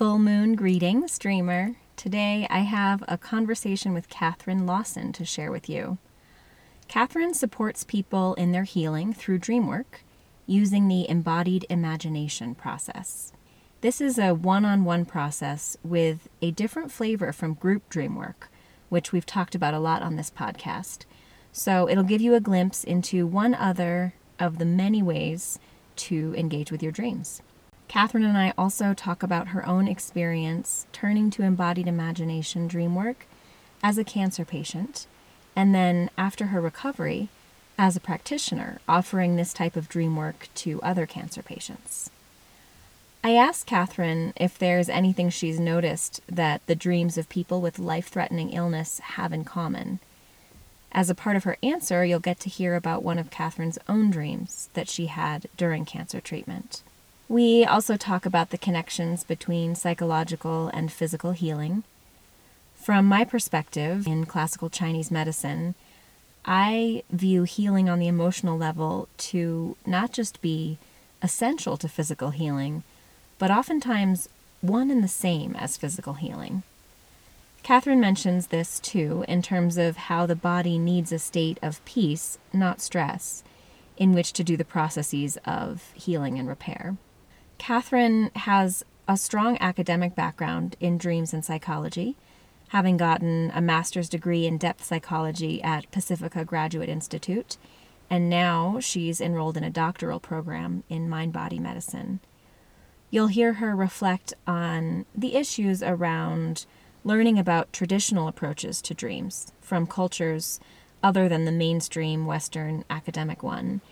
Full moon greetings, dreamer. Today I have a conversation with Catherine Lawson to share with you. Catherine supports people in their healing through dream work using the embodied imagination process. This is a one on one process with a different flavor from group dream work, which we've talked about a lot on this podcast. So it'll give you a glimpse into one other of the many ways to engage with your dreams. Catherine and I also talk about her own experience turning to embodied imagination dream work as a cancer patient, and then after her recovery, as a practitioner, offering this type of dream work to other cancer patients. I asked Catherine if there's anything she's noticed that the dreams of people with life threatening illness have in common. As a part of her answer, you'll get to hear about one of Catherine's own dreams that she had during cancer treatment. We also talk about the connections between psychological and physical healing. From my perspective in classical Chinese medicine, I view healing on the emotional level to not just be essential to physical healing, but oftentimes one and the same as physical healing. Catherine mentions this too in terms of how the body needs a state of peace, not stress, in which to do the processes of healing and repair. Catherine has a strong academic background in dreams and psychology, having gotten a master's degree in depth psychology at Pacifica Graduate Institute, and now she's enrolled in a doctoral program in mind body medicine. You'll hear her reflect on the issues around learning about traditional approaches to dreams from cultures other than the mainstream Western academic one,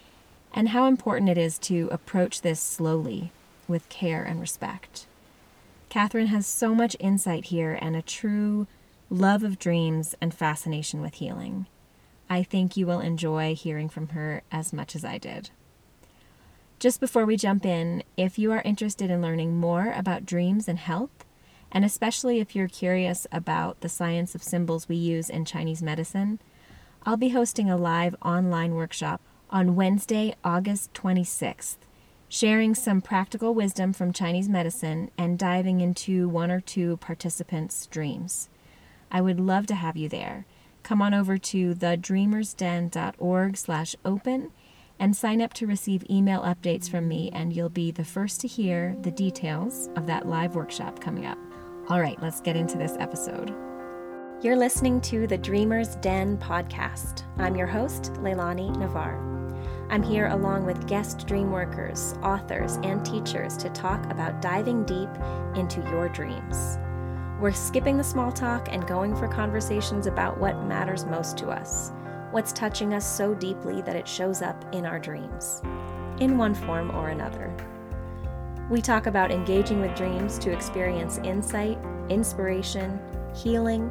and how important it is to approach this slowly with care and respect. Catherine has so much insight here and a true love of dreams and fascination with healing. I think you will enjoy hearing from her as much as I did. Just before we jump in, if you are interested in learning more about dreams and health, and especially if you're curious about the science of symbols we use in Chinese medicine, I'll be hosting a live online workshop on Wednesday, August 26th sharing some practical wisdom from Chinese medicine and diving into one or two participants' dreams. I would love to have you there. Come on over to thedreamersden.org slash open and sign up to receive email updates from me, and you'll be the first to hear the details of that live workshop coming up. All right, let's get into this episode. You're listening to the Dreamers Den podcast. I'm your host, Leilani Navar. I'm here along with guest dream workers, authors, and teachers to talk about diving deep into your dreams. We're skipping the small talk and going for conversations about what matters most to us, what's touching us so deeply that it shows up in our dreams, in one form or another. We talk about engaging with dreams to experience insight, inspiration, healing,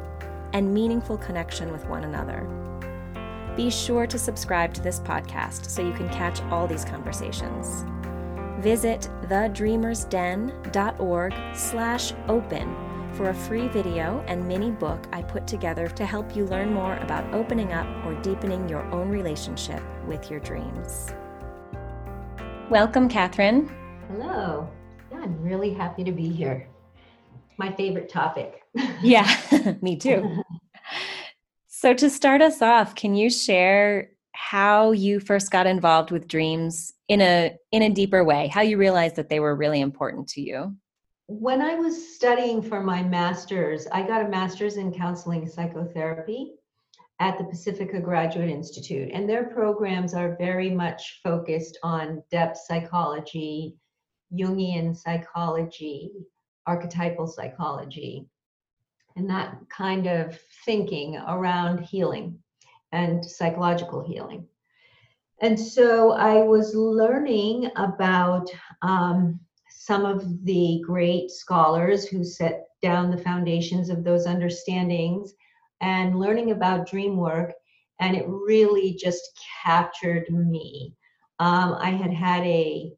and meaningful connection with one another. Be sure to subscribe to this podcast so you can catch all these conversations. Visit thedreamersden.org slash open for a free video and mini book I put together to help you learn more about opening up or deepening your own relationship with your dreams. Welcome, Catherine. Hello. Yeah, I'm really happy to be here. My favorite topic. yeah, me too. So, to start us off, can you share how you first got involved with dreams in a in a deeper way? How you realized that they were really important to you? When I was studying for my master's, I got a master's in counseling psychotherapy at the Pacifica Graduate Institute, and their programs are very much focused on depth psychology, Jungian psychology, archetypal psychology and that kind of thinking around healing and psychological healing. And so I was learning about um, some of the great scholars who set down the foundations of those understandings and learning about dream work. And it really just captured me. Um, I had had a,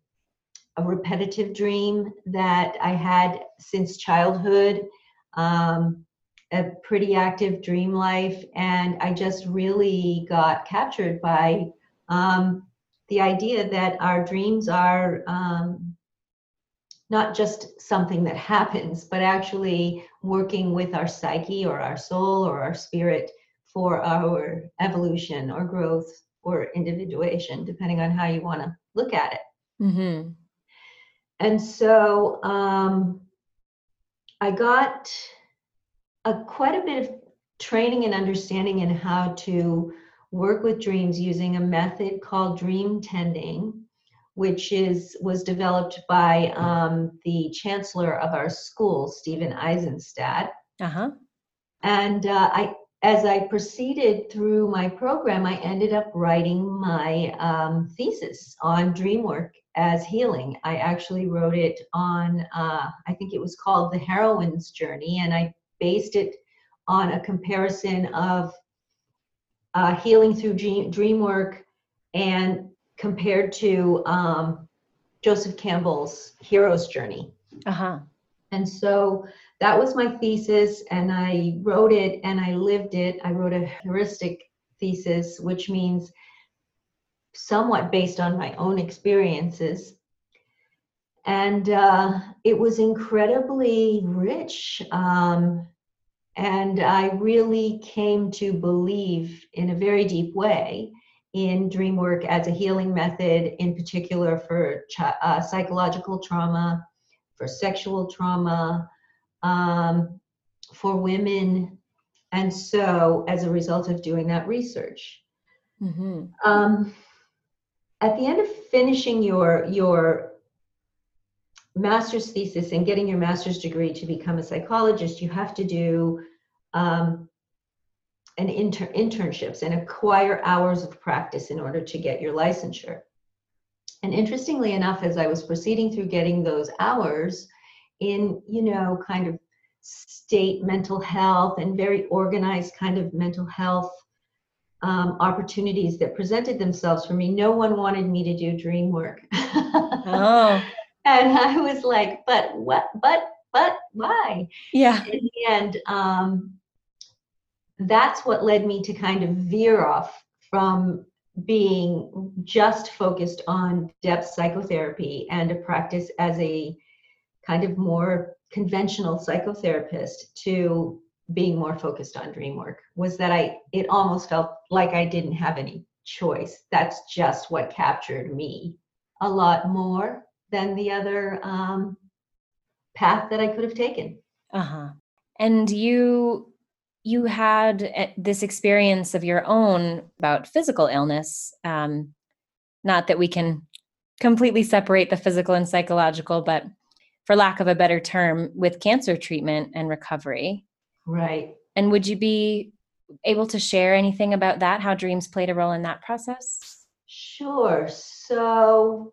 a repetitive dream that I had since childhood. Um, a pretty active dream life, and I just really got captured by um, the idea that our dreams are um, not just something that happens, but actually working with our psyche or our soul or our spirit for our evolution or growth or individuation, depending on how you want to look at it. Mm-hmm. And so um, I got a, quite a bit of training and understanding in how to work with dreams using a method called dream tending which is was developed by um, the chancellor of our school, Stephen Aizenstat. Uh-huh. And uh, I, as I proceeded through my program, I ended up writing my um, thesis on dream work as healing. I actually wrote it on, uh, I think it was called The Heroine's Journey, and I based it on a comparison of uh, healing through dream, dream work and compared to um, Joseph Campbell's hero's journey. Uh-huh. And so that was my thesis, and I wrote it and I lived it. I wrote a heuristic thesis, which means somewhat based on my own experiences. And uh, it was incredibly rich. Um, and I really came to believe in a very deep way in dream work as a healing method, in particular for uh, psychological trauma, for sexual trauma, um, for women. And so, as a result of doing that research, mm-hmm. um, at the end of finishing your your master's thesis and getting your master's degree to become a psychologist, you have to do um, and inter- internships and acquire hours of practice in order to get your licensure. And interestingly enough, as I was proceeding through getting those hours in, you know, kind of state mental health and very organized kind of mental health um, opportunities that presented themselves for me, no one wanted me to do dream work. oh. And I was like, but what, but, but why? Yeah. And um, that's what led me to kind of veer off from being just focused on depth psychotherapy and a practice as a kind of more conventional psychotherapist to being more focused on dream work was that I it almost felt like I didn't have any choice. That's just what captured me a lot more than the other um, path that I could have taken. Uh huh. And you you had eh, this experience of your own about physical illness. Um, not that we can completely separate the physical and psychological, but for lack of a better term, with cancer treatment and recovery. Right. And would you be able to share anything about that? How dreams played a role in that process? Sure. So,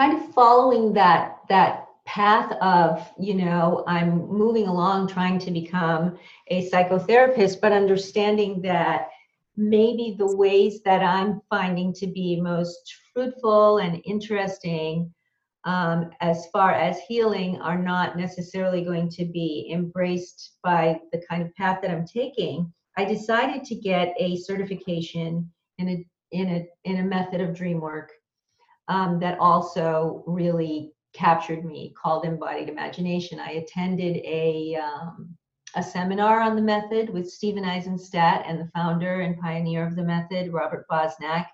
kind of following that that path of you know i'm moving along trying to become a psychotherapist but understanding that maybe the ways that i'm finding to be most fruitful and interesting um, as far as healing are not necessarily going to be embraced by the kind of path that i'm taking i decided to get a certification in a in a in a method of dream work um, that also really captured me called embodied imagination. I attended a um, a seminar on the method with Stephen Aizenstat and the founder and pioneer of the method, Robert Bosnak.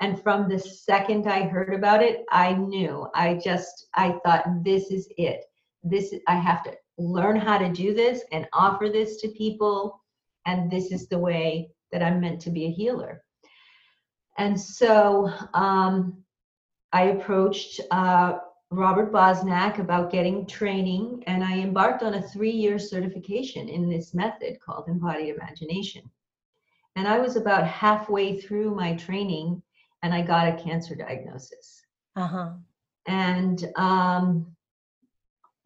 And from the second I heard about it, I knew. I just I thought this is it. This I have to learn how to do this and offer this to people. And this is the way that I'm meant to be a healer. And so um, I approached uh, Robert Bosnak about getting training, and I embarked on a three year certification in this method called embodied imagination. And I was about halfway through my training and I got a cancer diagnosis. Uh-huh. And um,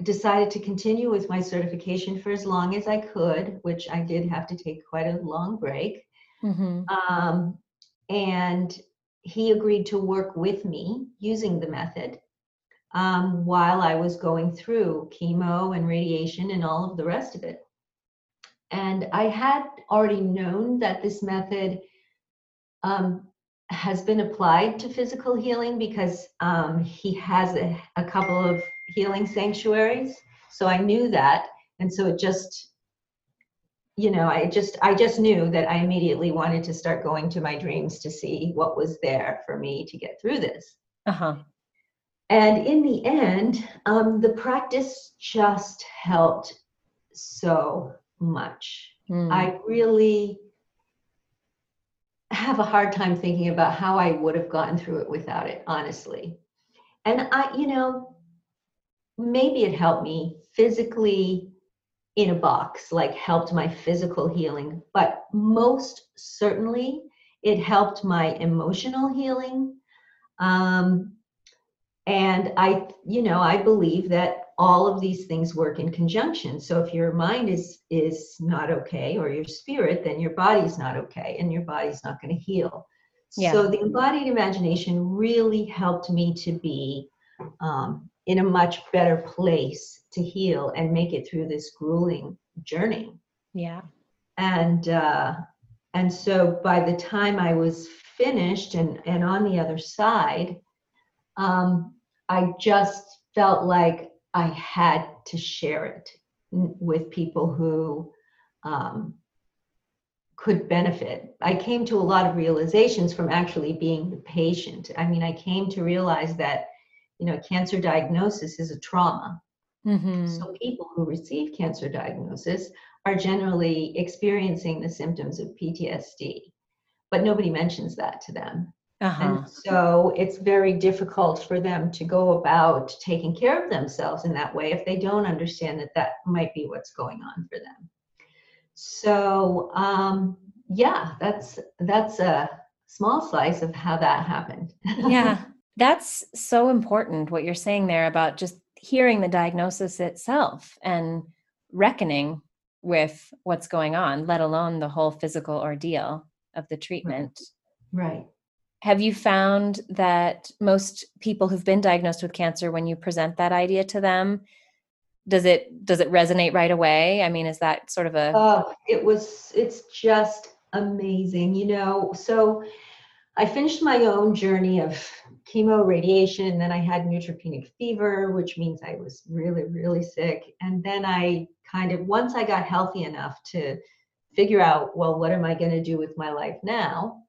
decided to continue with my certification for as long as I could, which I did have to take quite a long break. Mm-hmm. Um, and he agreed to work with me using the method um, while I was going through chemo and radiation and all of the rest of it. And I had already known that this method um, has been applied to physical healing because um, he has a, a, couple of healing sanctuaries. So I knew that. And so it just, you know, I just I just knew that I immediately wanted to start going to my dreams to see what was there for me to get through this. Uh-huh. And in the end, um, the practice just helped so much. Mm. I really have a hard time thinking about how I would have gotten through it without it, honestly. And I, you know, maybe it helped me physically in a box, like helped my physical healing, but most certainly it helped my emotional healing. Um, and I, you know, I believe that all of these things work in conjunction. So if your mind is is not okay or your spirit, then your body's not okay and your body's not going to heal. Yeah. So the embodied imagination really helped me to be um, in a much better place to heal and make it through this grueling journey. Yeah. And uh, and so by the time I was finished and and on the other side, um, I just felt like I had to share it with people who um, could benefit. I came to a lot of realizations from actually being the patient. I mean, I came to realize that, you know, cancer diagnosis is a trauma. Mm-hmm. So people who receive cancer diagnosis are generally experiencing the symptoms of PTSD, but nobody mentions that to them. Uh-huh. And so it's very difficult for them to go about taking care of themselves in that way if they don't understand that that might be what's going on for them. So um, yeah, that's that's a small slice of how that happened. yeah. That's so important what you're saying there about just hearing the diagnosis itself and reckoning with what's going on, let alone the whole physical ordeal of the treatment. right. Have you found that most people who've been diagnosed with cancer, when you present that idea to them, does it does it resonate right away? I mean, is that sort of a Oh, it was, it's just amazing, you know. So I finished my own journey of chemo, radiation, and then I had neutropenic fever, which means I was really, really sick. And then I kind of, once I got healthy enough to figure out, well, what am I going to do with my life now?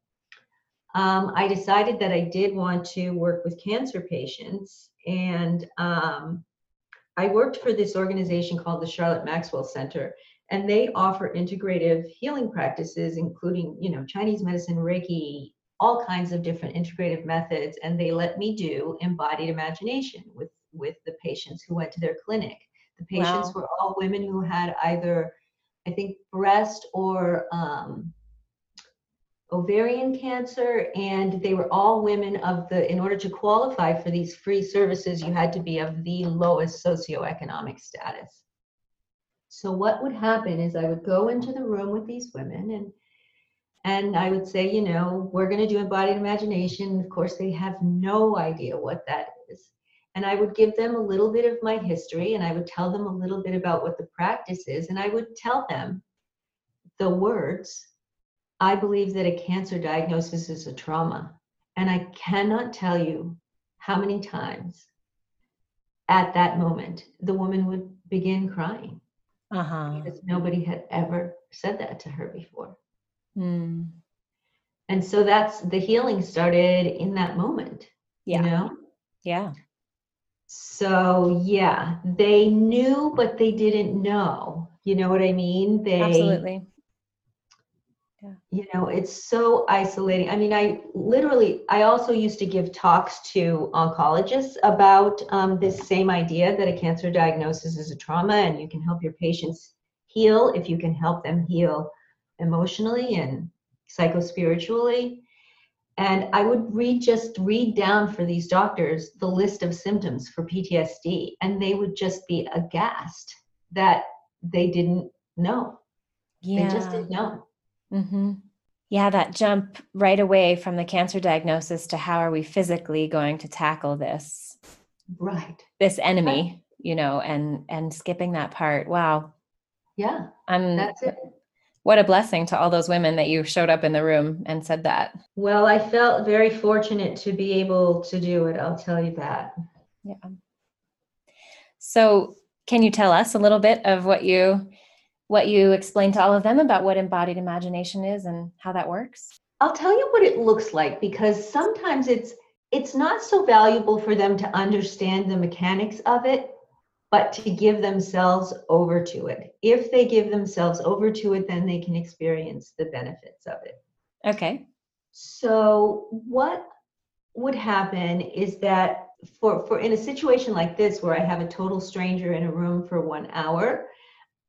Um, I decided that I did want to work with cancer patients. And um, I worked for this organization called the Charlotte Maxwell Center and they offer integrative healing practices including you know chinese medicine reiki all kinds of different integrative methods and they let me do embodied imagination with with the patients who went to their clinic the patients Wow. were all women who had either i think breast or um, ovarian cancer and they were all women of the in order to qualify for these free services you had to be of the lowest socioeconomic status so what would happen is I would go into the room with these women and and I would say, you know, we're going to do embodied imagination. Of course, they have no idea what that is. And I would give them a little bit of my history and I would tell them a little bit about what the practice is. And I would tell them the words, I believe that a cancer diagnosis is a trauma. And I cannot tell you how many times at that moment the woman would begin crying uh-huh. because nobody had ever said that to her before. Mm. And so that's the healing started in that moment, Yeah. you know? Yeah. So yeah, they knew, but they didn't know. You know what I mean? They, Absolutely. you know, it's so isolating. I mean, I literally, I also used to give talks to oncologists about um, this same idea that a cancer diagnosis is a trauma and you can help your patients heal if you can help them heal emotionally and psychospiritually. And I would read, just read down for these doctors the list of symptoms for PTSD, and they would just be aghast that they didn't know. Yeah. They just didn't know. Mm-hmm. Yeah, that jump right away from the cancer diagnosis to how are we physically going to tackle this Right. this enemy, you know, and and skipping that part. Wow. Yeah, I'm that's it. What a blessing to all those women that you showed up in the room and said that. Well, I felt very fortunate to be able to do it. I'll tell you that. Yeah. So, can you tell us a little bit of what you what you explained to all of them about what embodied imagination is and how that works? I'll tell you what it looks like because sometimes it's it's not so valuable for them to understand the mechanics of it but to give themselves over to it. If they give themselves over to it, then they can experience the benefits of it. Okay. So, what would happen is that for, for in a situation like this where I have a total stranger in a room for one hour,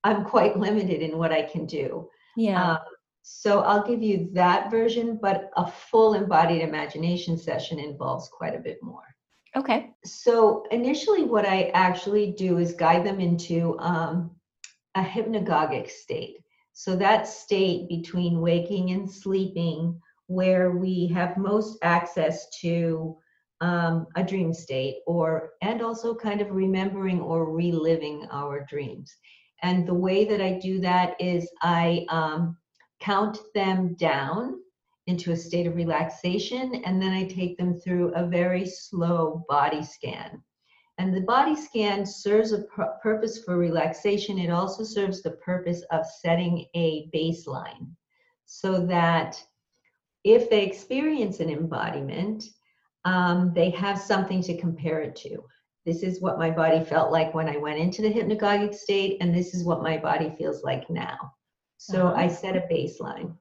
I'm quite limited in what I can do. Yeah. Um, so I'll give you that version, but a full embodied imagination session involves quite a bit more. Okay. So initially, what I actually do is guide them into um, a hypnagogic state. So that state between waking and sleeping, where we have most access to um, a dream state, or and also kind of remembering or reliving our dreams. And the way that I do that is I um, count them down into a state of relaxation, and then I take them through a very slow body scan. And the body scan serves a pr- purpose for relaxation. It also serves the purpose of setting a baseline so that if they experience an embodiment, um, they have something to compare it to. This is what my body felt like when I went into the hypnagogic state, and this is what my body feels like now. So uh-huh. I set a baseline.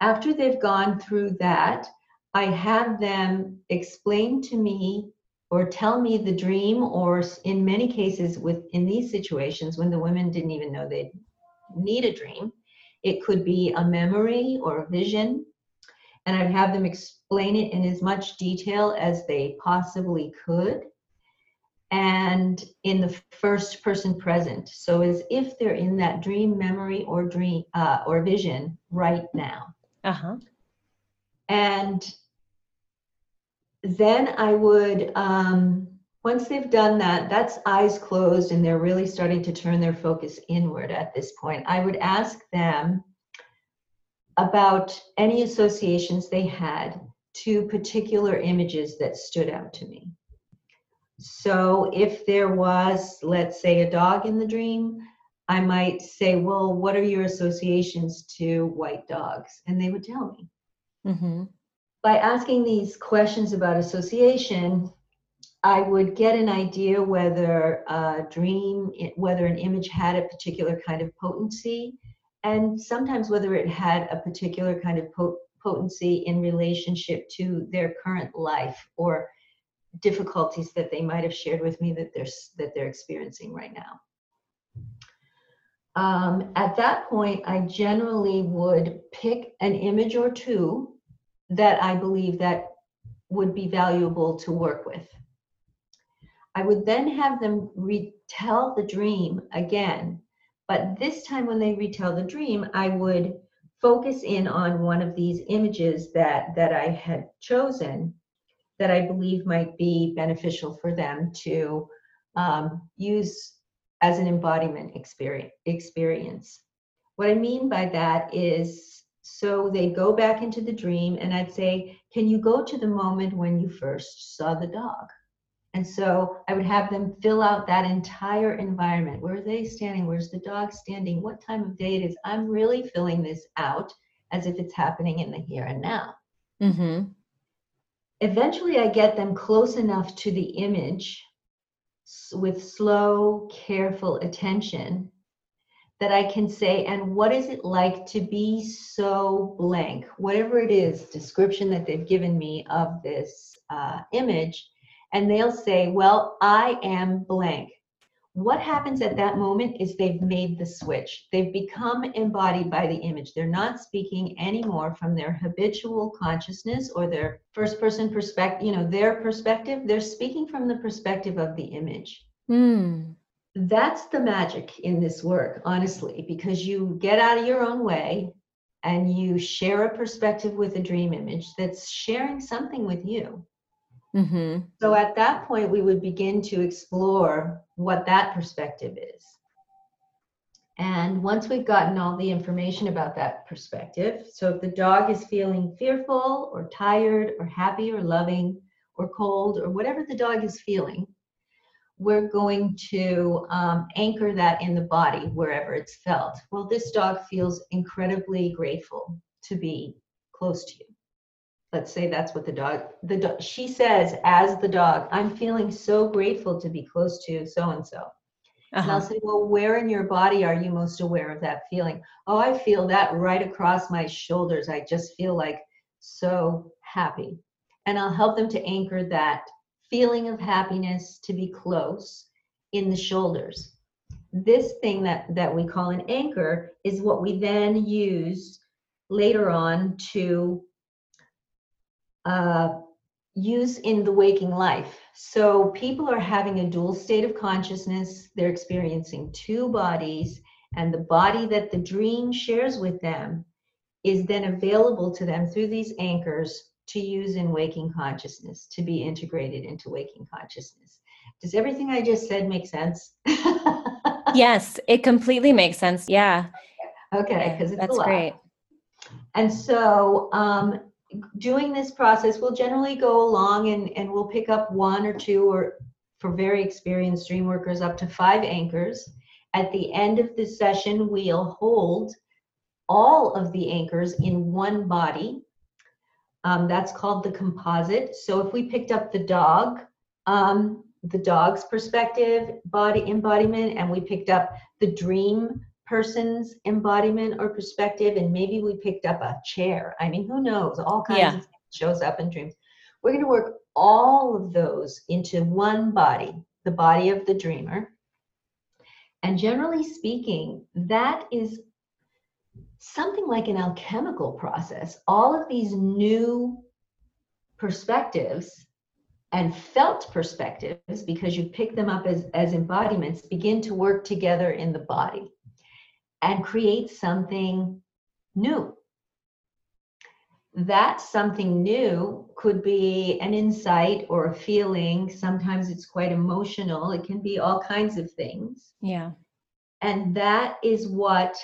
After they've gone through that, I have them explain to me or tell me the dream, or in many cases, with in these situations when the women didn't even know they need a dream, it could be a memory or a vision, and I'd have them explain it in as much detail as they possibly could, and in the first person present, so as if they're in that dream, memory, or dream uh, or vision right now. Uh-huh. And then I would, um, once they've done that, that's eyes closed and they're really starting to turn their focus inward at this point. I would ask them about any associations they had to particular images that stood out to me. So if there was, let's say, a dog in the dream, I might say, Well, what are your associations to white dogs? And they would tell me. Mm-hmm. By asking these questions about association, I would get an idea whether a dream, whether an image had a particular kind of potency, and sometimes whether it had a particular kind of potency in relationship to their current life or difficulties that they might have shared with me that they're that they're experiencing right now. Um, at that point, I generally would pick an image or two that I believe that would be valuable to work with. I would then have them retell the dream again, but this time when they retell the dream, I would focus in on one of these images that that I had chosen that I believe might be beneficial for them to um, use as an embodiment experience. What I mean by that is so they go back into the dream, and I'd say, Can you go to the moment when you first saw the dog? And so I would have them fill out that entire environment. Where are they standing? Where's the dog standing? What time of day it is? I'm really filling this out as if it's happening in the here and now. Mm-hmm. Eventually, I get them close enough to the image with slow, careful attention that I can say, and what is it like to be so blank? Whatever it is, description that they've given me of this uh, image, and they'll say, well, I am blank what happens at that moment is they've made the switch. They've become embodied by the image. They're not speaking anymore from their habitual consciousness or their first person perspective, you know, their perspective. They're speaking from the perspective of the image. Mm. That's the magic in this work, honestly, because you get out of your own way and you share a perspective with a dream image that's sharing something with you. Mm-hmm. So at that point, we would begin to explore what that perspective is. And once we've gotten all the information about that perspective, so if the dog is feeling fearful or tired or happy or loving or cold or whatever the dog is feeling, we're going to um, anchor that in the body wherever it's felt. Well, this dog feels incredibly grateful to be close to you. Let's say that's what the dog, the dog, she says as the dog, I'm feeling so grateful to be close to so and so. And I'll uh-huh. say, well, where in your body are you most aware of that feeling? Oh, I feel that right across my shoulders. I just feel like so happy. And I'll help them to anchor that feeling of happiness to be close in the shoulders. This thing that, that we call an anchor is what we then use later on to uh, use in the waking life. So people are having a dual state of consciousness. They're experiencing two bodies, and the body that the dream shares with them is then available to them through these anchors to use in waking consciousness, to be integrated into waking consciousness. Does everything I just said make sense? yes, it completely makes sense. Yeah. Okay, because yeah, that's great. And so, um, doing this process, we'll generally go along and, and we'll pick up one or two, or for very experienced dream workers, up to five anchors. At the end of the session, we'll hold all of the anchors in one body um, that's called the composite. So if we picked up the dog, um, the dog's perspective, body embodiment, and we picked up the dream person's embodiment or perspective, and maybe we picked up a chair. I mean, who knows? All kinds yeah. of things shows up in dreams. We're going to work all of those into one body, the body of the dreamer. And generally speaking, that is something like an alchemical process. All of these new perspectives and felt perspectives, because you pick them up as, as embodiments, begin to work together in the body and create something new. That something new could be an insight or a feeling. Sometimes it's quite emotional. It can be all kinds of things. Yeah. And that is what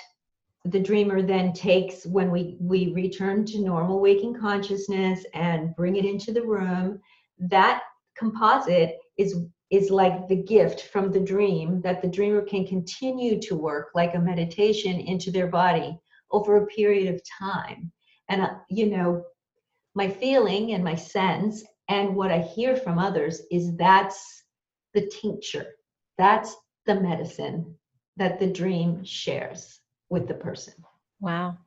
the dreamer then takes when we we return to normal waking consciousness and bring it into the room that composite is is like the gift from the dream that the dreamer can continue to work like a meditation into their body over a period of time and uh, you know my feeling and my sense and what i hear from others is that's the tincture that's the medicine that the dream shares with the person. Wow.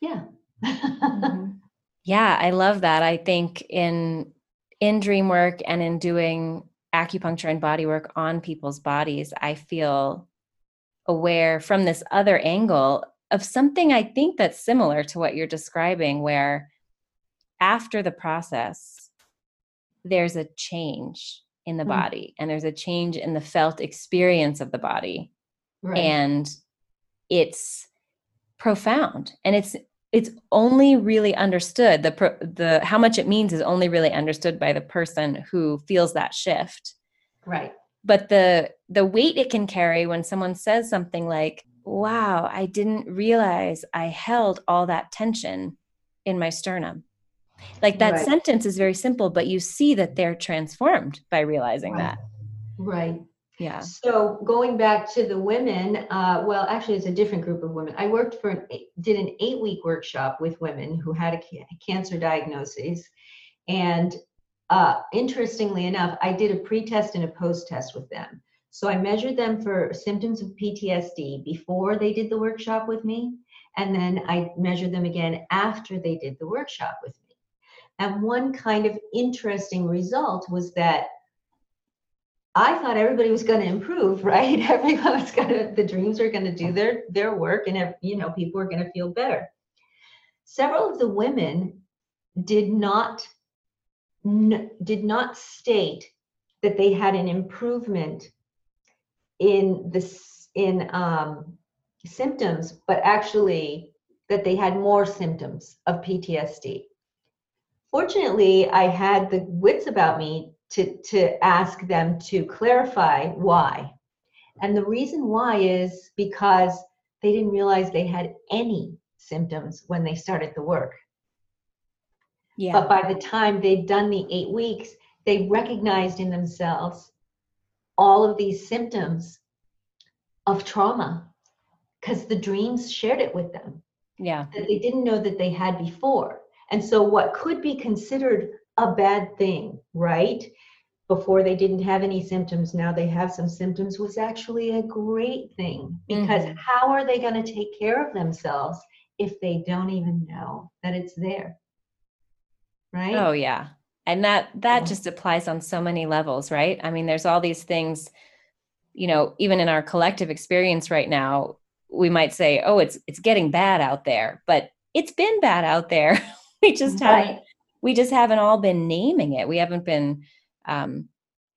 Yeah. mm-hmm. Yeah, I love that. I think in in dream work and in doing acupuncture and body work on people's bodies, I feel aware from this other angle of something I think that's similar to what you're describing, where after the process, there's a change in the mm. body and there's a change in the felt experience of the body. Right. And it's profound and it's it's only really understood the the how much it means is only really understood by the person who feels that shift. Right. But the the weight it can carry when someone says something like wow i didn't realize i held all that tension in my sternum. Like that right. sentence is very simple but you see that they're transformed by realizing right. that. Right yeah. So going back to the women, uh, well, actually, it's a different group of women. I worked for, an, did an eight week workshop with women who had a cancer diagnosis. And uh, interestingly enough, I did a pre test and a post test with them. So I measured them for symptoms of PTSD before they did the workshop with me. And then I measured them again after they did the workshop with me. And one kind of interesting result was that I thought everybody was going to improve, right? Everyone was going to, the dreams are going to do their their work, and you know, people are going to feel better. Several of the women did not did not state that they had an improvement in this in um, symptoms, but actually that they had more symptoms of PTSD. Fortunately, I had the wits about me to, to ask them to clarify why. And the reason why is because they didn't realize they had any symptoms when they started the work. Yeah. But by the time they'd done the eight weeks, they recognized in themselves, all of these symptoms of trauma because the dreams shared it with them yeah that they didn't know that they had before and so what could be considered a bad thing right before they didn't have any symptoms now they have some symptoms was actually a great thing because Mhm. how are they going to take care of themselves if they don't even know that it's there right Oh yeah. And that that Yeah. just applies on so many levels, right? I mean, there's all these things, you know, even in our collective experience right now, we might say, "Oh, it's it's getting bad out there." But it's been bad out there. we just haven't Right. We just haven't all been naming it. We haven't been um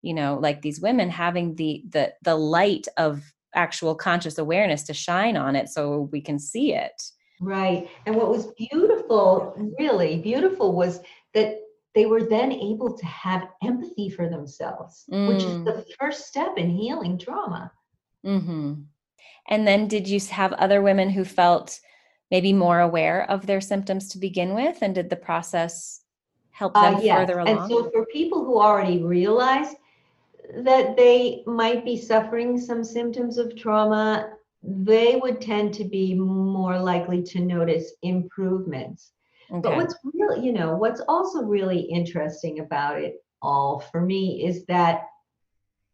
you know, like these women having the the the light of actual conscious awareness to shine on it so we can see it. Right. And what was beautiful, really beautiful, was that they were then able to have empathy for themselves, which is Mm. the first step in healing trauma. hmm And then did you have other women who felt maybe more aware of their symptoms to begin with? And did the process help them Uh, yes. further And so for people who already realize that they might be suffering some symptoms of trauma, they would tend to be more likely to notice improvements. But what's really, you know, what's also really interesting about it all for me is that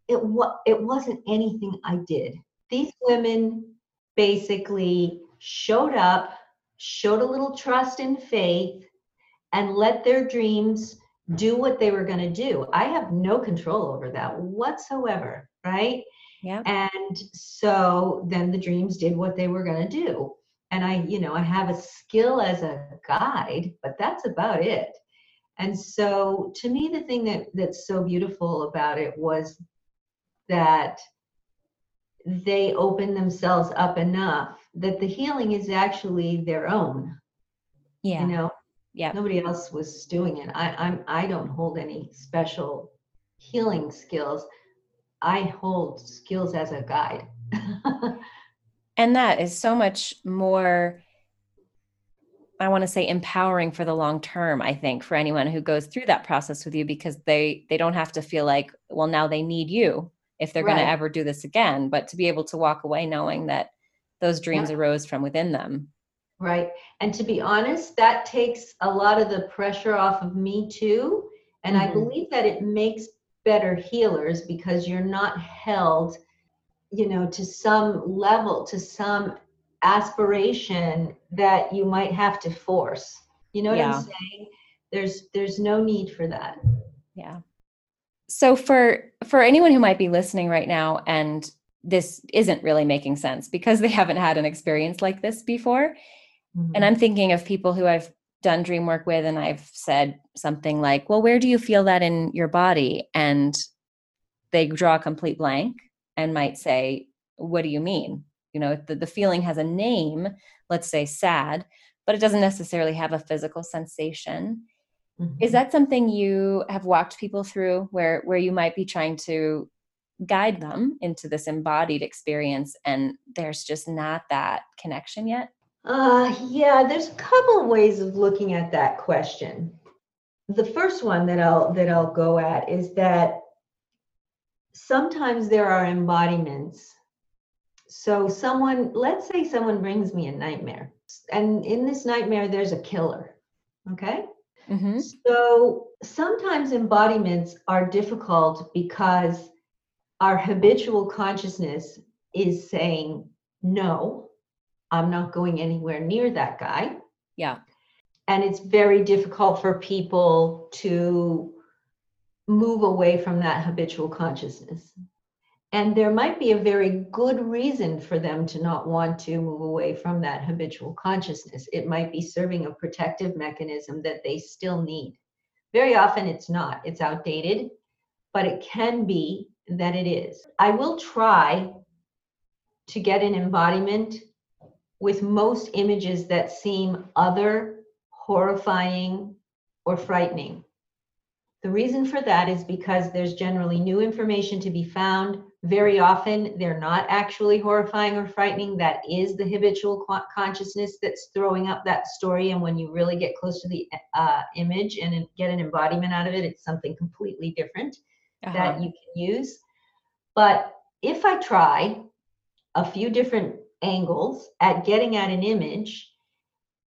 it wa- it wasn't anything I did. These women basically showed up, showed a little trust and faith, and let their dreams do what they were going to do. I have no control over that whatsoever, right? Yeah. And so then the dreams did what they were going to do. And I, you know, I have a skill as a guide, but that's about it. And so to me, the thing that that's so beautiful about it was that they open themselves up enough that the healing is actually their own. Yeah. You know, yeah. nobody else was doing it. I, I'm I don't hold any special healing skills. I hold skills as a guide. And that is so much more, I want to say empowering for the long term, I think, for anyone who goes through that process with you because they they don't have to feel like, well, now they need you if they're going to ever do this again, but to be able to walk away knowing that those dreams arose from within them. Right. And to be honest, that takes a lot of the pressure off of me too. And I Mhm. believe that it makes better healers because you're not held, you know, to some level, to some aspiration that you might have to force. You know what Yeah. I'm saying? There's there's no need for that. Yeah. So for for anyone who might be listening right now and this isn't really making sense because they haven't had an experience like this before, and I'm thinking of people who I've done dream work with and I've said something like, "Well, where do you feel that in your body?" and they draw a complete blank and might say, "What do you mean?" You know, the, the feeling has a name, let's say sad, but it doesn't necessarily have a physical sensation Mhm. is that something you have walked people through where where you might be trying to guide them into this embodied experience and there's just not that connection yet Uh, yeah, there's a couple of ways of looking at that question. The first one that I'll that I'll go at is that sometimes there are embodiments. So someone, let's say someone brings me a nightmare, and in this nightmare there's a killer. Okay? mm-hmm. So sometimes embodiments are difficult because our habitual consciousness is saying, no, I'm not going anywhere near that guy. yeah And it's very difficult for people to move away from that habitual consciousness. And there might be a very good reason for them to not want to move away from that habitual consciousness. It might be serving a protective mechanism that they still need. Very often it's not, it's outdated, but it can be that it is. I will try to get an embodiment with most images that seem other, horrifying, or frightening. The reason for that is because there's generally new information to be found. Very often, they're not actually horrifying or frightening. That is the habitual consciousness that's throwing up that story. And when you really get close to the uh, image and get an embodiment out of it, it's something completely different uh-huh. that you can use. But if I try a few different angles at getting at an image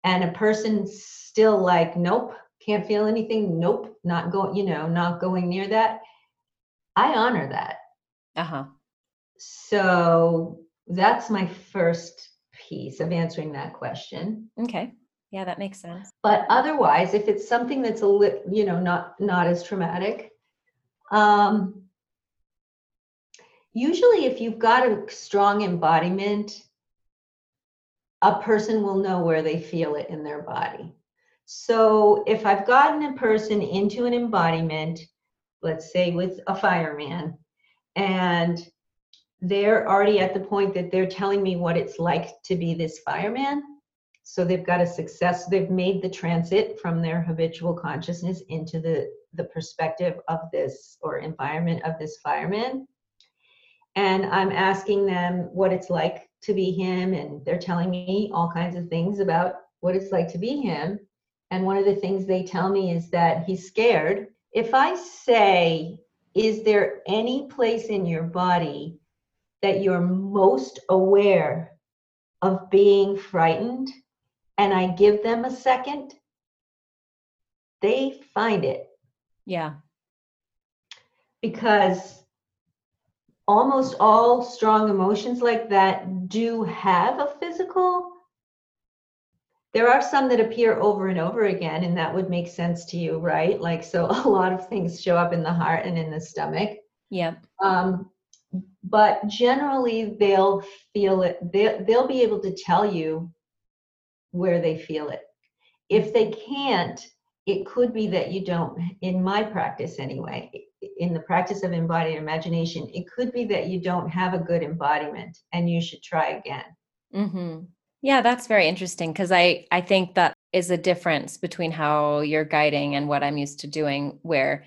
and a person still like, nope, can't feel anything, nope, not going, you know, not going near that, I honor that. Uh-huh. So that's my first piece of answering that question. Okay. Yeah, that makes sense. But otherwise, if it's something that's a li- you know not not as traumatic, um, usually if you've got a strong embodiment, a person will know where they feel it in their body. So if I've gotten a person into an embodiment, let's say with a fireman, and they're already at the point that they're telling me what it's like to be this fireman. So they've got a success, they've made the transit from their habitual consciousness into the, the perspective of this or environment of this fireman. And I'm asking them what it's like to be him, and they're telling me all kinds of things about what it's like to be him. And one of the things they tell me is that he's scared. If I say, Is there any place in your body that you're most aware of being frightened and I give them a second, they find it. Yeah. Because almost all strong emotions like that do have a physical. There are some that appear over and over again, and that would make sense to you, right? Like, so a lot of things show up in the heart and in the stomach. Yeah. Um, but generally they'll feel it they, they'll be able to tell you where they feel it if they can't it could be that you don't in my practice anyway in the practice of embodied imagination it could be that you don't have a good embodiment and you should try again mm-hmm. yeah that's very interesting because i i think that is a difference between how you're guiding and what i'm used to doing where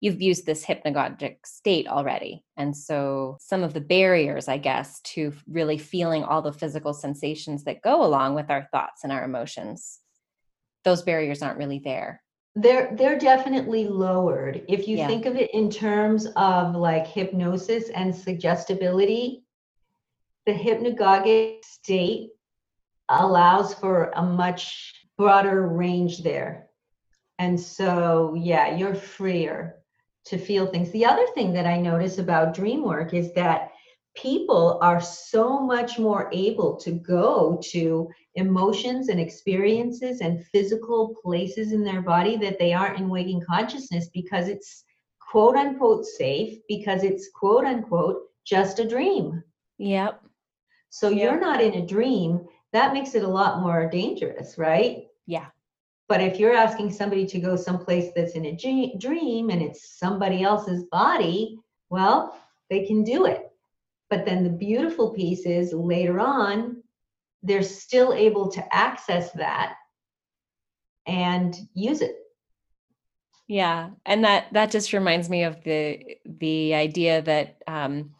you've used this hypnagogic state already. And so some of the barriers, I guess, to really feeling all the physical sensations that go along with our thoughts and our emotions, those barriers aren't really there. They're they're definitely lowered. If you Yeah. think of it in terms of like hypnosis and suggestibility, the hypnagogic state allows for a much broader range there. And so, yeah, you're freer to feel things. The other thing that I notice about dream work is that people are so much more able to go to emotions and experiences and physical places in their body that they aren't in waking consciousness because it's quote unquote safe, because it's quote unquote just a dream. Yep. So Yeah. you're not in a dream. That makes it a lot more dangerous, right? Yeah. But if you're asking somebody to go someplace that's in a dream and it's somebody else's body, well, they can do it. But then the beautiful piece is later on, they're still able to access that and use it. Yeah, and that that just reminds me of the the idea that um,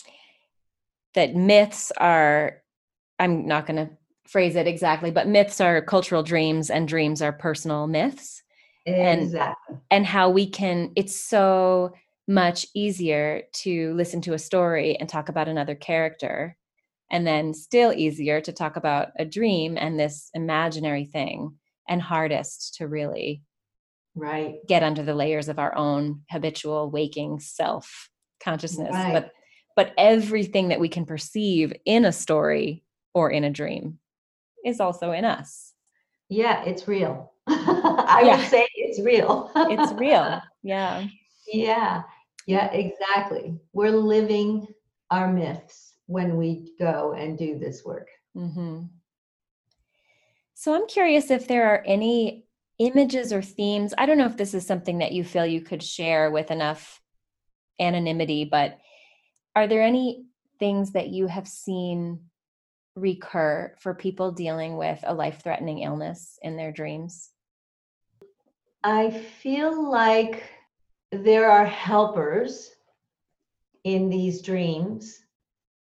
that myths are. I'm not going to phrase it exactly, but myths are cultural dreams, and dreams are personal myths. And- Exactly. And how we can. It's so much easier to listen to a story and talk about another character, and then still easier to talk about a dream and this imaginary thing, and hardest to really Right. get under the layers of our own habitual waking self consciousness Right. but but everything that we can perceive in a story or in a dream is also in us Yeah, it's real. I Yeah. would say it's real. it's real yeah Yeah, yeah, exactly. We're living our myths when we go and do this work. hmm so i'm curious if there are any images or themes i don't know if this is something that you feel you could share with enough anonymity but are there any things that you have seen recur for people dealing with a life threatening illness in their dreams I feel like there are helpers in these dreams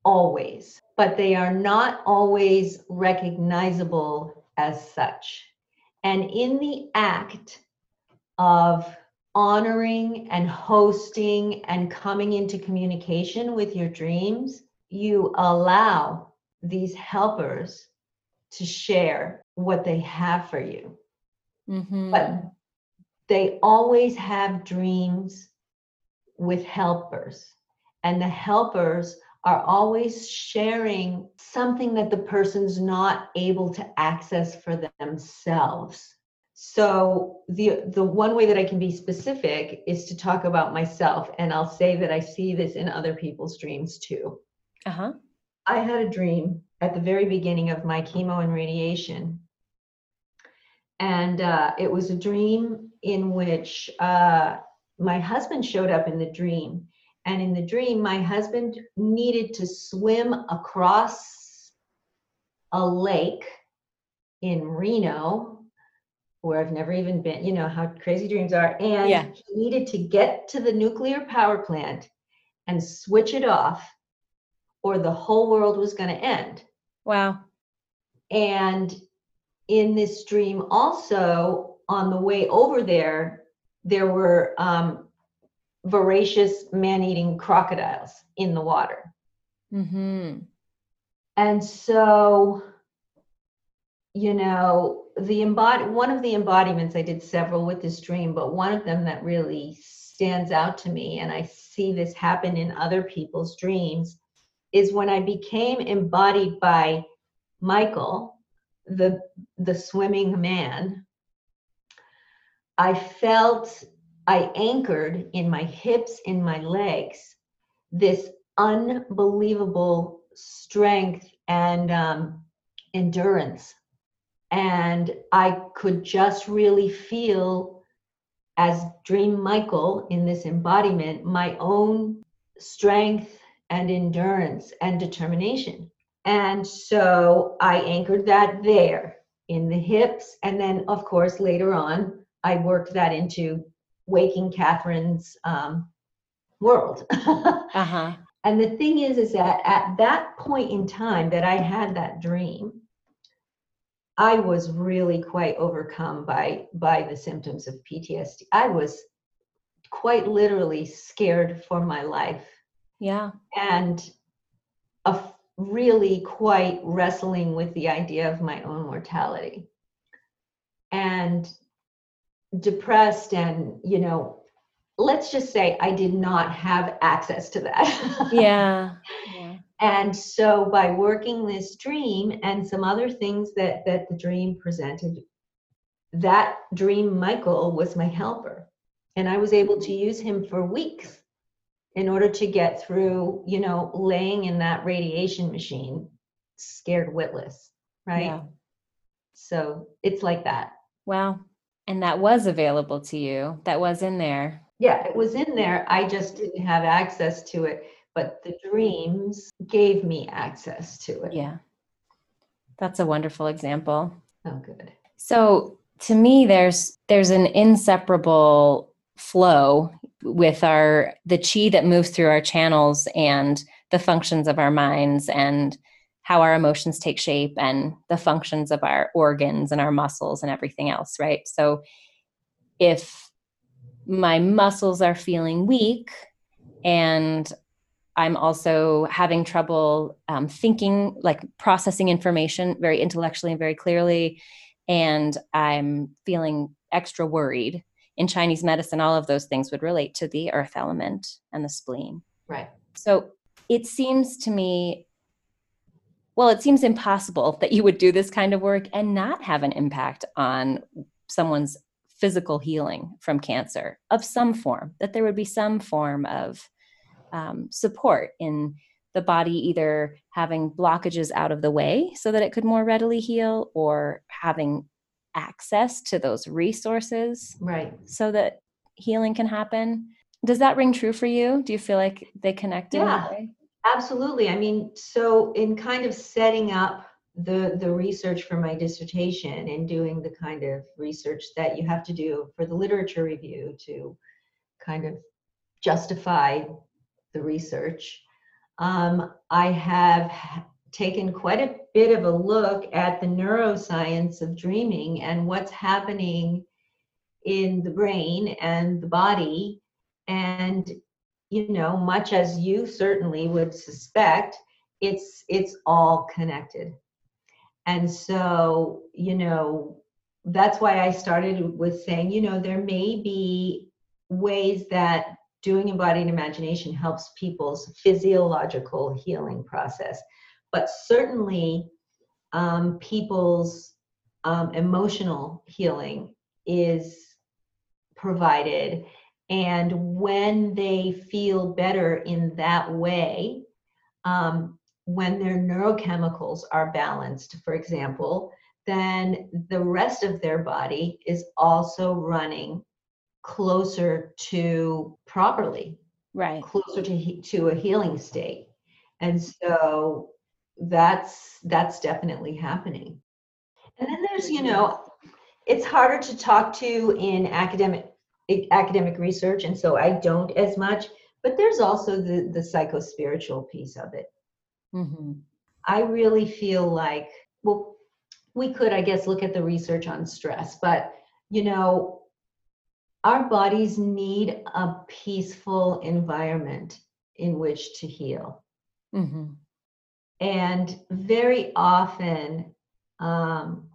always, but they are not always recognizable as such. And in the act of honoring and hosting and coming into communication with your dreams, you allow these helpers to share what they have for you. Mm-hmm. But they always have dreams with helpers, and the helpers are always sharing something that the person's not able to access for themselves. So the the one way that I can be specific is to talk about myself and I'll say that I see this in other people's dreams too. Uh-huh. I had a dream at the very beginning of my chemo and radiation. And uh, it was a dream in which uh, my husband showed up in the dream. And in the dream, my husband needed to swim across a lake in Reno, where I've never even been, you know how crazy dreams are. And Yeah. he needed to get to the nuclear power plant and switch it off, or the whole world was going to end. Wow. And in this dream, also on the way over there, there were um, voracious man eating crocodiles in the water. Mm-hmm. And so, you know, the embody one of the embodiments, I did several with this dream, but one of them that really stands out to me, and I see this happen in other people's dreams, is when I became embodied by Michael, the the swimming man. I felt I anchored in my hips, in my legs, this unbelievable strength and um, endurance. And I could just really feel, as Dream Michael in this embodiment, my own strength and endurance and determination. And so I anchored that there in the hips. And then, of course, later on, I worked that into Waking Catherine's um, world. Uh-huh. And the thing is, is that at that point in time that I had that dream, I was really quite overcome by by the symptoms of PTSD. I was quite literally scared for my life Yeah. and a really quite wrestling with the idea of my own mortality and depressed and you know let's just say i did not have access to that Yeah. Yeah. and so by working this dream and some other things that that the dream presented that dream michael was my helper and i was able to mm-hmm. use him for weeks in order to get through you know laying in that radiation machine scared witless right Yeah. so it's like that Wow. And that was available to you. That was in there. yeah it was in there i just didn't have access to it but the dreams gave me access to it Yeah. That's a wonderful example. oh good So to me there's there's an inseparable flow with our the chi that moves through our channels and the functions of our minds and how our emotions take shape and the functions of our organs and our muscles and everything else, right? So if my muscles are feeling weak and I'm also having trouble um, thinking, like processing information very intellectually and very clearly. And I'm feeling extra worried. In Chinese medicine, all of those things would relate to the earth element and the spleen. right So it seems to me, well, it seems impossible that you would do this kind of work and not have an impact on someone's physical healing from cancer of some form, that there would be some form of um, support in the body either having blockages out of the way so that it could more readily heal or having access to those resources right so that healing can happen. Does that ring true for you? Do you feel like they connect in Yeah. Absolutely. I mean, so in kind of setting up the the research for my dissertation and doing the kind of research that you have to do for the literature review to kind of justify the research, um, I have taken quite a bit of a look at the neuroscience of dreaming and what's happening in the brain and the body. And, you know, much as you certainly would suspect, it's it's all connected. And so, you know, that's why I started with saying, you know, there may be ways that doing embodied imagination helps people's physiological healing process. But certainly, um, people's um, emotional healing is provided. And when they feel better in that way, um, when their neurochemicals are balanced, for example, then the rest of their body is also running closer to properly right. closer to to a healing state. And so that's that's definitely happening. And then there's you know it's harder to talk to in academic academic research and so i don't as much but there's also the the psycho spiritual piece of it mm-hmm. i really feel like well we could i guess look at the research on stress but you know our bodies need a peaceful environment in which to heal mm-hmm. and very often um,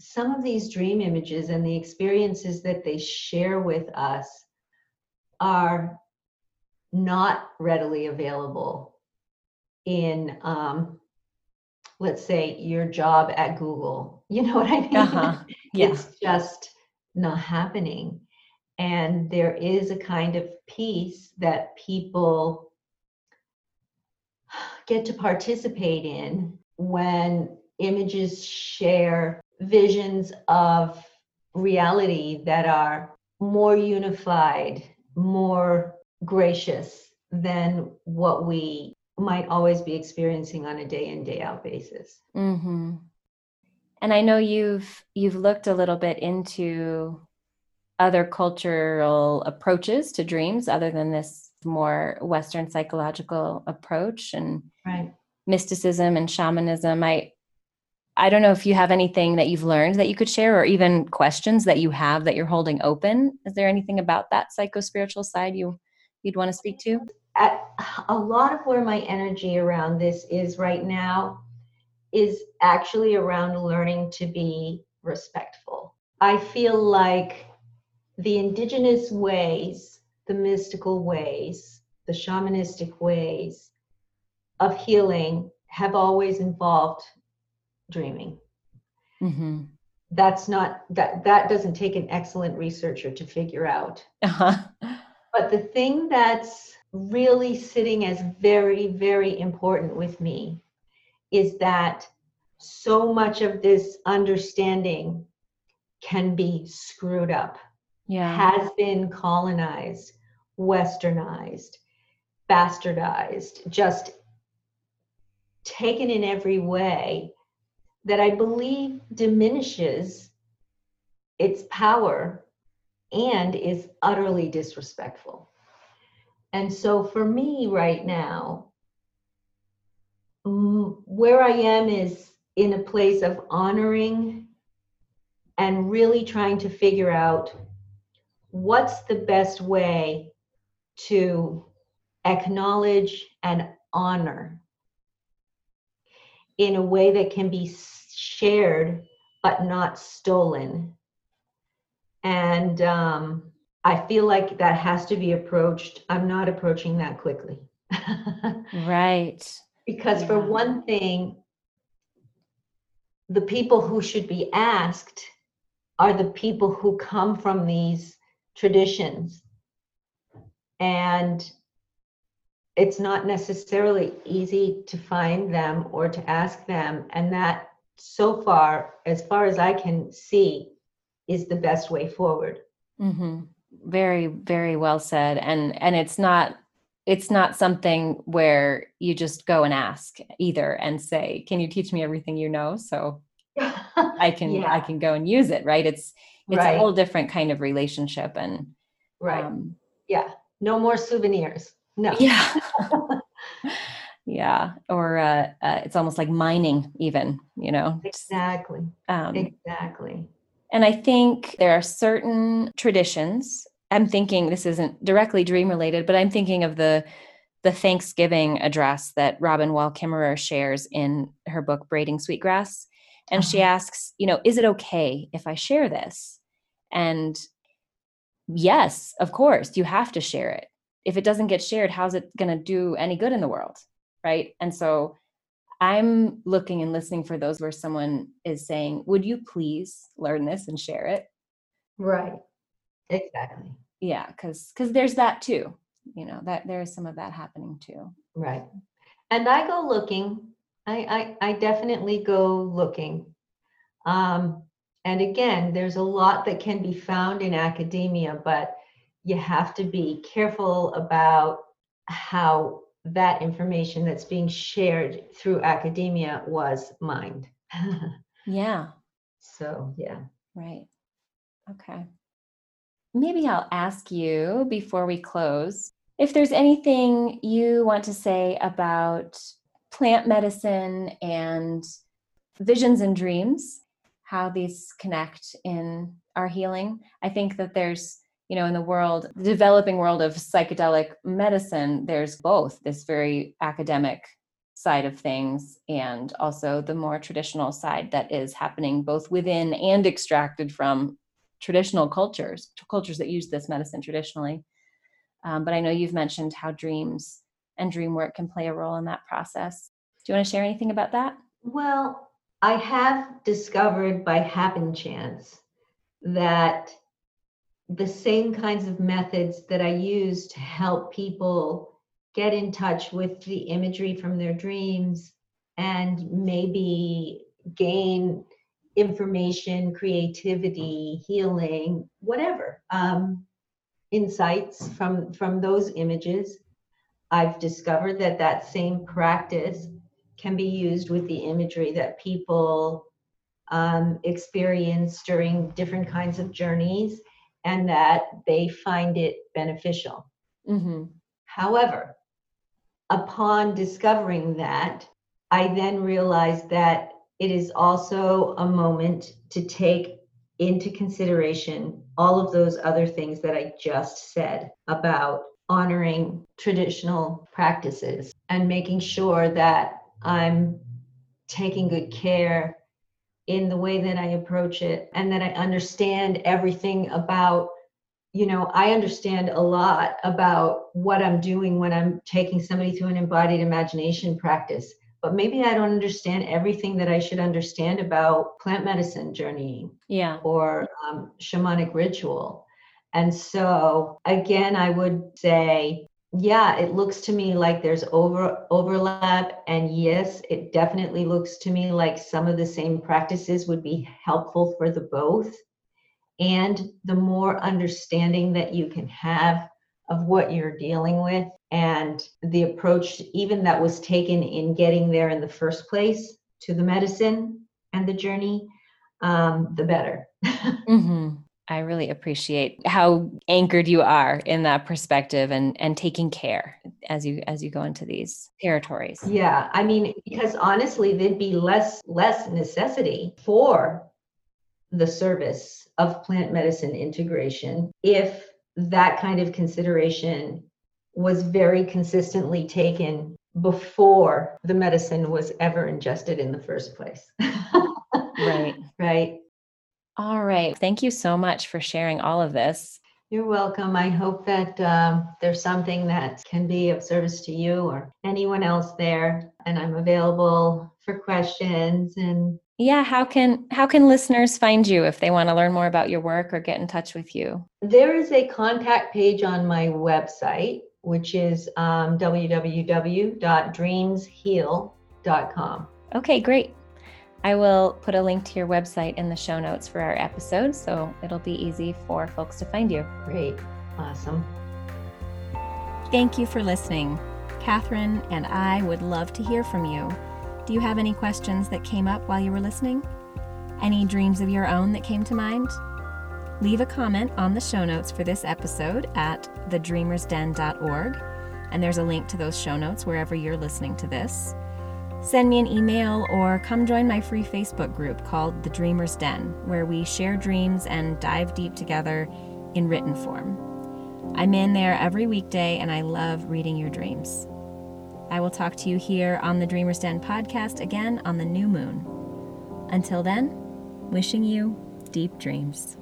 some of these dream images and the experiences that they share with us are not readily available in um, let's say your job at google you know what i mean uh-huh. yeah. it's just not happening and there is a kind of peace that people get to participate in when images share visions of reality that are more unified, more gracious than what we might always be experiencing on a day in day out basis. Mm-hmm. And I know you've you've looked a little bit into other cultural approaches to dreams other than this more Western psychological approach and right. mysticism and shamanism. I I don't know if you have anything that you've learned that you could share or even questions that you have that you're holding open. Is there anything about that psycho spiritual side you you'd want to speak to? At, a lot of where my energy around this is right now is actually around learning to be respectful. I feel like the indigenous ways, the mystical ways, the shamanistic ways of healing have always involved dreaming. Mm-hmm. That's not that that doesn't take an excellent researcher to figure out. Uh-huh. But the thing that's really sitting as very, very important with me is that so much of this understanding can be screwed up, yeah. has been colonized, westernized, bastardized, just taken in every way that I believe diminishes its power and is utterly disrespectful. And so for me right now, where I am is in a place of honoring and really trying to figure out what's the best way to acknowledge and honor in a way that can be shared but not stolen. And um, I feel like that has to be approached. I'm not approaching that quickly. right. Because, yeah. for one thing, the people who should be asked are the people who come from these traditions. And it's not necessarily easy to find them or to ask them. And that so far as far as i can see is the best way forward. Mm-hmm. very very well said. And and it's not it's not something where you just go and ask either and say can you teach me everything you know? So i can yeah. i can go and use it right? It's it's right. a whole different kind of relationship and right. um, yeah. No more souvenirs no. Yeah. yeah. Or uh, uh, it's almost like mining, even, you know. Exactly. Um, exactly. And I think there are certain traditions. I'm thinking this isn't directly dream related, but I'm thinking of the the Thanksgiving address that Robin Wall Kimmerer shares in her book Braiding Sweetgrass. And uh-huh. she asks, you know, is it okay if I share this? And yes, of course, you have to share it. If it doesn't get shared, how's it going to do any good in the world? Right. And so I'm looking and listening for those where someone is saying, Would you please learn this and share it? Right. Exactly. Yeah, because because there's that too. You know, that there is some of that happening too. Right. And I go looking. I I, I definitely go looking. Um, and again, there's a lot that can be found in academia, but you have to be careful about how that information that's being shared through academia was mined. yeah. So, yeah. Right. Okay. Maybe I'll ask you before we close if there's anything you want to say about plant medicine and visions and dreams, how these connect in our healing. I think that there's you know in the world the developing world of psychedelic medicine there's both this very academic side of things and also the more traditional side that is happening both within and extracted from traditional cultures cultures that use this medicine traditionally. Um, but i know you've mentioned how dreams and dream work can play a role in that process. Do you want to share anything about that? Well i have discovered by happen chance that the same kinds of methods that I use to help people get in touch with the imagery from their dreams and maybe gain information, creativity, healing, whatever, um, insights from from those images. I've discovered that that same practice can be used with the imagery that people um, experience during different kinds of journeys and that they find it beneficial. Mm-hmm. However, upon discovering that, I then realized that it is also a moment to take into consideration all of those other things that I just said about honoring traditional practices and making sure that I'm taking good care in the way that I approach it and that I understand everything about you know I understand a lot about what I'm doing when I'm taking somebody through an embodied imagination practice. But maybe I don't understand everything that I should understand about plant medicine journeying yeah. or um, shamanic ritual. And so again I would say yeah it looks to me like there's over overlap and yes it definitely looks to me like some of the same practices would be helpful for the both and the more understanding that you can have of what you're dealing with and the approach even that was taken in getting there in the first place to the medicine and the journey um, the better mm-hmm. I really appreciate how anchored you are in that perspective and and taking care as you as you go into these territories. Yeah, I mean because honestly there'd be less less necessity for the service of plant medicine integration if that kind of consideration was very consistently taken before the medicine was ever ingested in the first place. right. Right. All right. Thank you so much for sharing all of this. You're welcome. I hope that um, there's something that can be of service to you or anyone else there. And I'm available for questions and yeah how can how can listeners find you if they want to learn more about your work or get in touch with you there is a contact page on my website which is um, www.dreamsheal.com okay great I will put a link to your website in the show notes for our episode, so it'll be easy for folks to find you. Great. Awesome. Thank you for listening. Catherine and I would love to hear from you. Do you have any questions that came up while you were listening? Any dreams of your own that came to mind? Leave a comment on the show notes for this episode at thedreamersden.org, and there's a link to those show notes wherever you're listening to this. Send me an email or come join my free Facebook group called The Dreamer's Den, where we share dreams and dive deep together in written form. I'm in there every weekday and I love reading your dreams. I will talk to you here on the Dreamer's Den podcast again on the new moon. Until then, wishing you deep dreams.